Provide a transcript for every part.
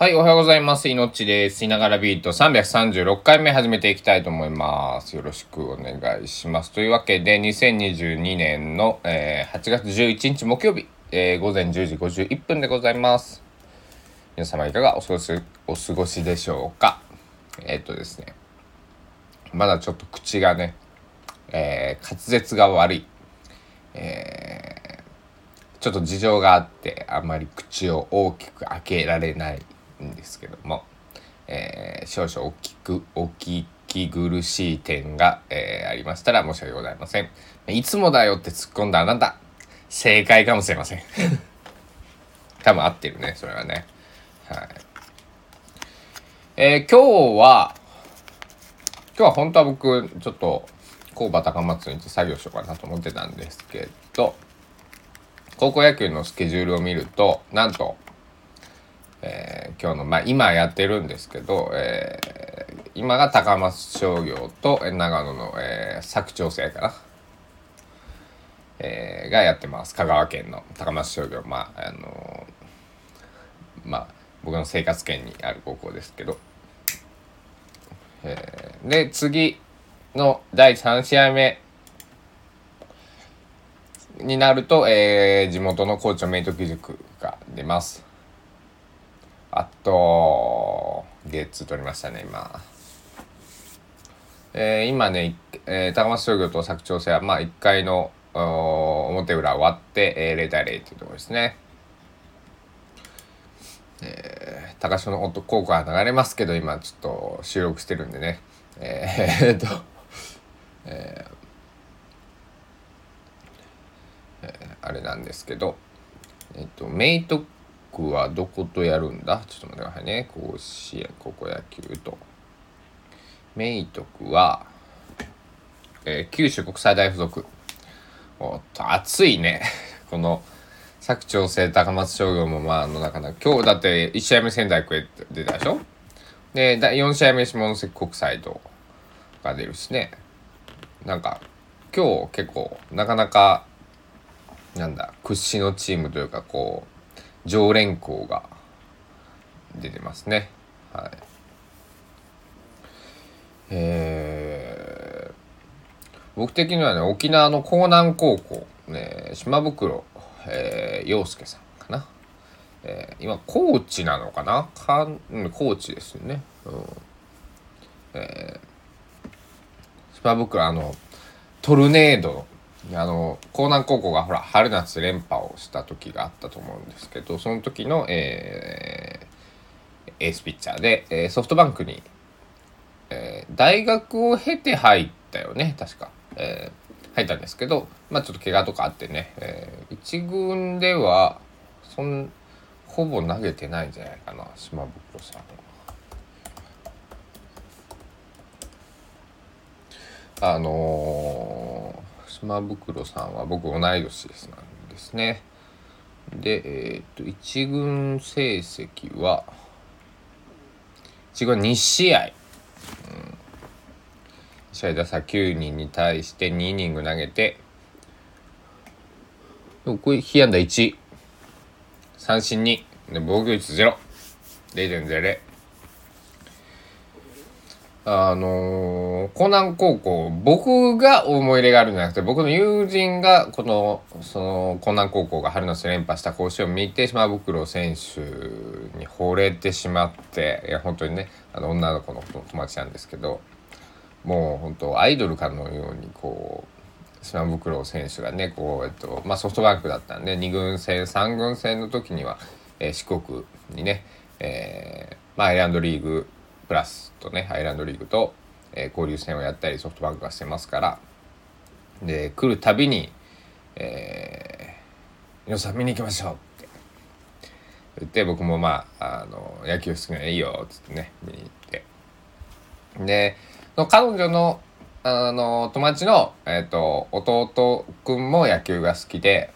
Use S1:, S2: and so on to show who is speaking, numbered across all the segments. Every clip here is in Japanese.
S1: はい、おはようございます。いのっちです。いながらビート336回目始めていきたいと思います。よろしくお願いします。というわけで、2022年の、えー8月11日木曜日、えー午前10時51分でございます。皆様いかがお過ごしお過ごしでしょうか？えーっとですね、まだちょっと口がね、えー滑舌が悪い。えーちょっと事情があってあまり口を大きく開けられないんですけども、えー少々大きくお聞き苦しい点が、えーありましたら申し訳ございません。いつもだよって突っ込んだあなた正解かもしれません。多分合ってるねそれはね。はい。えー今日は今日は本当は僕ちょっと工場高松に行って作業しようかなと思ってたんですけど高校野球のスケジュールを見るとなんと、えー今日の、まあ、今やってるんですけど、えー今が高松商業と長野の、えー佐久長聖かな、えーがやってます。香川県の高松商業。まああのーまあ僕の生活圏にある高校ですけど、えーで次の第3試合目になると、えー地元の高知の明徳義塾が出ます。あと、ゲッツ取りましたね、今。えー今ね、えー高松商業と佐久長聖は、まあ、1回の表裏終わって、えー0対0というところですね。えー高潮の音効果が流れますけど、今ちょっと収録してるんでね。えー、っと、あれなんですけど、えっと、明徳はどことやるんだ？ちょっと待ってくださいね。甲子園、高校野球と。明徳は、えー九州国際大付属。おっと、暑いね。この、佐久長聖、高松商業も、まあ、あの、なかなか、今日だって1試合目仙台育英出たでしょ？で、4試合目下関国際とが出るしね。なんか、今日結構、なかなか、なんだ屈指のチームというかこう常連校が出てますね。はい。えー僕的にはね沖縄の江南高校、ね、島袋、えー、陽介さんかな、えー今コーチなのかな？かんうんコーチですよね、うん。えー島袋あのトルネードあの江南高校がほら春夏連覇をした時があったと思うんですけどその時の、えーエースピッチャーで、えーソフトバンクに、えー大学を経て入ったよね確か、えー入ったんですけどまあちょっと怪我とかあってね、えー一軍ではそんほぼ投げてないんじゃないかな島袋さん。あのー島袋さんは僕同い年ですなんですね。で、えっ、と、一軍成績は、一軍2試合。うん、試合打差9人に対して2イニング投げて、これ、被安打1、三振2、で防御率0、0.00。あのー、江南高校、僕が思い入れがあるんじゃなくて、僕の友人が、この、その、江南高校が春夏連覇した甲子園を見て、島袋選手に惚れてしまって、いや、本当にね、あの、女の子の友達なんですけど、もう本当、アイドルかのように、こう、島袋選手がね、こう、えっと、まあ、ソフトバンクだったんで、2軍戦、3軍戦の時には、えー四国にね、えーまあ、アイランドリーグプラスとね、アイランドリーグと、えー交流戦をやったりソフトバンクがしてますから、で、来るたびに、えー、皆さん見に行きましょうって言って、僕もまあ、あの、野球好きならいいよっ、つってね、見に行って。で、の彼女の、あの、友達の、えっ、と、弟くんも野球が好きで、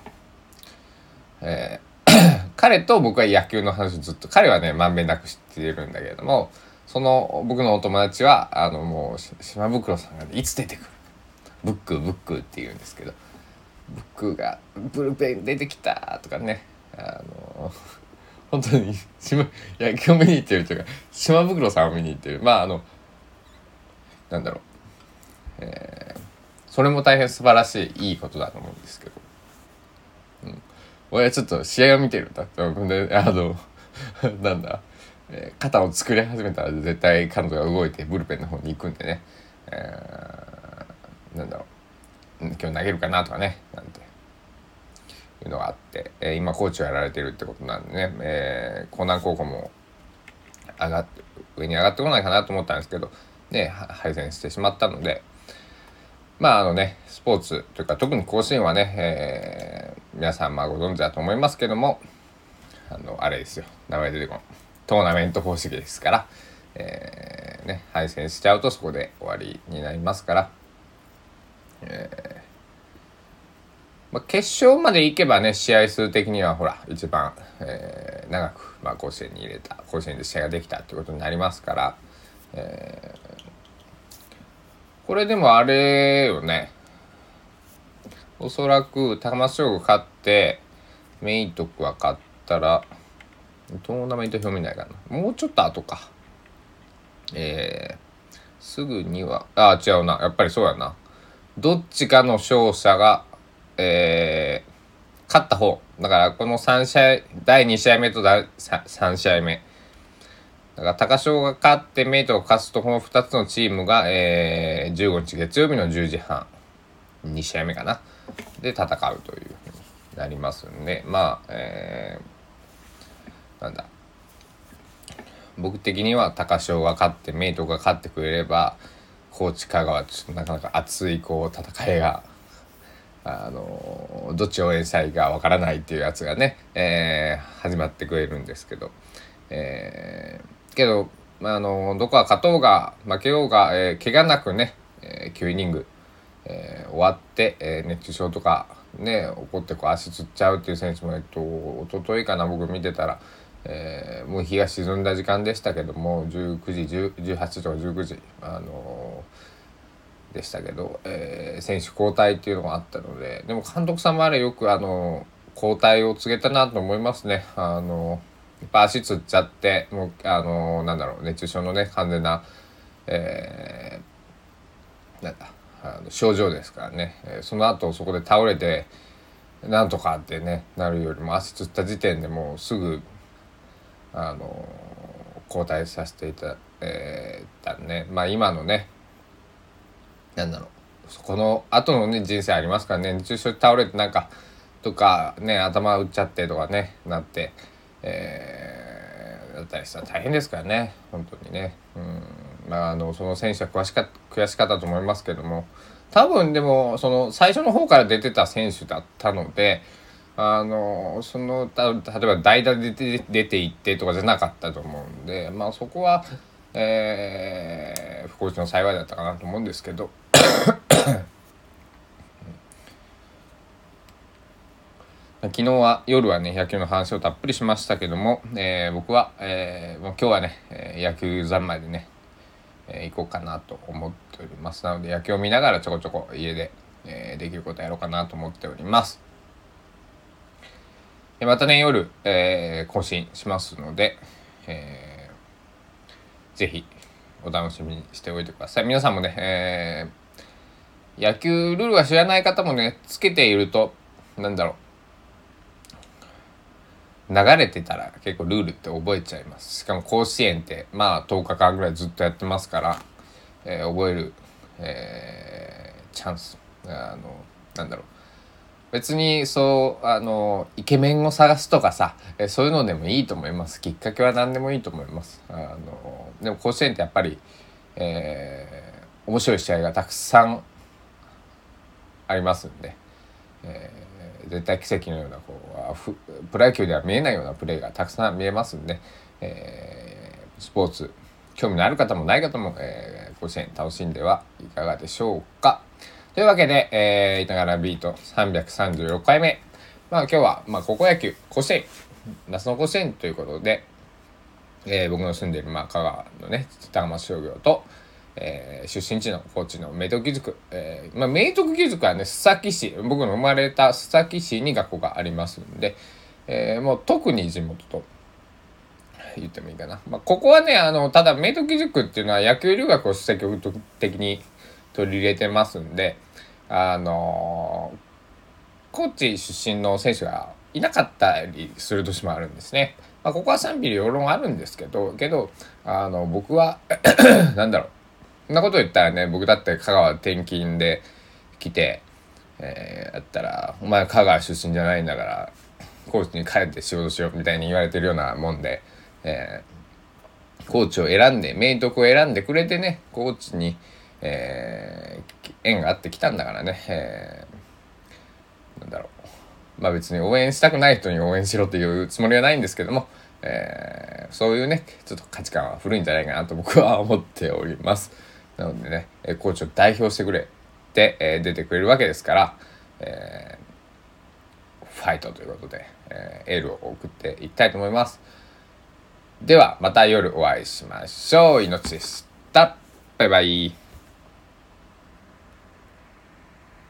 S1: えー 彼と僕は野球の話ずっと、彼はね、まんべんなく知ってるんだけれども、その僕のお友達は、あの、もう、島袋さんが、いつ出てくる。ブック、ブックって言うんですけど、ブックが、ブルペン出てきたとかね、あの、本当に島野球を見に行ってるというか島袋さんを見に行ってる。まああのなんだろう、えー、それも大変素晴らしいいいことだと思うんですけど、うん、俺はちょっと試合を見てるんだ。ってであの なんだ、えー、肩を作り始めたら絶対彼女が動いてブルペンの方に行くんでね、えー、なんだろう。今日投げるかなとかね。なんていうのがあって、えー、今コーチをやられてるってことなんでね、えー、江南高校も上がって上に上がってこないかなと思ったんですけど、ね、敗戦してしまったので。まああのねスポーツというか特に甲子園はね、えー、皆さんまあご存知だと思いますけども。あのあれですよ。名前出てこないトーナメント方式ですから、えー、ね、敗戦しちゃうとそこで終わりになりますから、えーまあ、決勝まで行けばね試合数的にはほら一番、えー、長く、まあ、甲子園に入れた甲子園で試合ができたってことになりますから、えー、これでもあれよね。おそらく高松商業勝ってメイントクは勝ったらトーナメント表見ないかなもうちょっと後かえー、すぐにはあ違うなやっぱりそうやなどっちかの勝者がえー、勝った方。だからこの3試合、第2試合目と第 3, 3試合目。だから高翔が勝ってメイトが勝つとこの2つのチームが、えー、15日月曜日の10時半、2試合目かな。で戦うというふうになりますんで、まあ、えー、なんだ。僕的には高翔が勝ってメイトが勝ってくれれば高知香川ちょっとなかなか熱いこう戦いがあのどっち応援したいかわからないっていうやつがね、えー、始まってくれるんですけど、えー、けど、まあ、あのどこは勝とうが負けようが、えー、怪我なくね、えー、9イニング、えー、終わって、えー、熱中症とかね起こってこう足つっちゃうっていう選手も、えっと一昨日かな僕見てたら、えー、もう日が沈んだ時間でしたけども19時18時とか19時あのーでしたけど、えー、選手交代っていうのがあったのででも監督さんもあれよくあの交代を告げたなと思いますね。あのやっぱ足つっちゃってもうあのなんだろう熱中症のね完全な、えー、なんだあの症状ですからね、えー、その後そこで倒れてなんとかってねなるよりも足つった時点でもうすぐあの交代させていた、えー、たね。まあ今のねなんだろう。そこの後のね人生ありますからね。熱中症倒れてなんかとかね頭打っちゃってとかねなってえー、だったりしたら大変ですからね。本当にね。うん。まああのその選手は詳しか悔しかったと思いますけども。多分でもその最初の方から出てた選手だったのであのその例えば代打で出て出て行ってとかじゃなかったと思うんでまあそこは、えー、不幸中の幸いだったかなと思うんですけど。昨日は夜はね野球の話をたっぷりしましたけども、えー、僕は、えー、もう今日はね、野球三昧でね、えー、行こうかなと思っております。なので野球を見ながらちょこちょこ家で、えできることやろうかなと思っております。またね夜、え更新しますので、えー、ぜひお楽しみにしておいてください皆さんもね、えー野球ルールは知らない方もね、つけていると、なんだろう。流れてたら結構ルールって覚えちゃいます。しかも甲子園ってまあ10日間ぐらいずっとやってますから、えー、覚える、えー、チャンス。あの、なんだろう。別にそうあのイケメンを探すとかさそういうのでもいいと思いますきっかけは何でもいいと思いますあのでも甲子園ってやっぱり、えー、面白い試合がたくさんありますんで、えー、絶対奇跡のようなこうプロ野球では見えないようなプレーがたくさん見えますんで、えー、スポーツ興味のある方もない方も、えー、甲子園楽しんではいかがでしょうか。というわけで、えー、いながらビート336回目。まあ今日は、まあ高校野球、甲子園、夏の甲子園ということで、えー、僕の住んでいる、まあ香川のね、高松商業と、えー、出身地の高知の明徳義塾、えーまあ、明徳義塾はね須崎市僕の生まれた須崎市に学校がありますんで、えー、もう特に地元と言ってもいいかな。まあ、ここはね、あの、ただ、明徳義塾っていうのは野球留学を積極的に取り入れてますんで、あの高知出身の選手がいなかったりする年もあるんですね。まあ、ここは賛否両論あるんですけど、けど、あの、僕は なんだろう。そんなこと言ったらね、僕だって香川転勤で来て、えー、やったら、お前香川出身じゃないんだから、高知に帰って仕事しようみたいに言われてるようなもんで、えー、コーチを選んで、明徳を選んでくれてね、コーチに、えー、縁があってきたんだからね、えー、なんだろう。まあ別に応援したくない人に応援しろっていうつもりはないんですけども、えー、そういうね、ちょっと価値観は古いんじゃないかなと僕は思っております。なのでねえ、コーチを代表してくれって、えー、出てくれるわけですから、えー、ファイトということで、えー、エールを送っていきたいと思います。では、また夜お会いしましょう。命でした。バイバイ。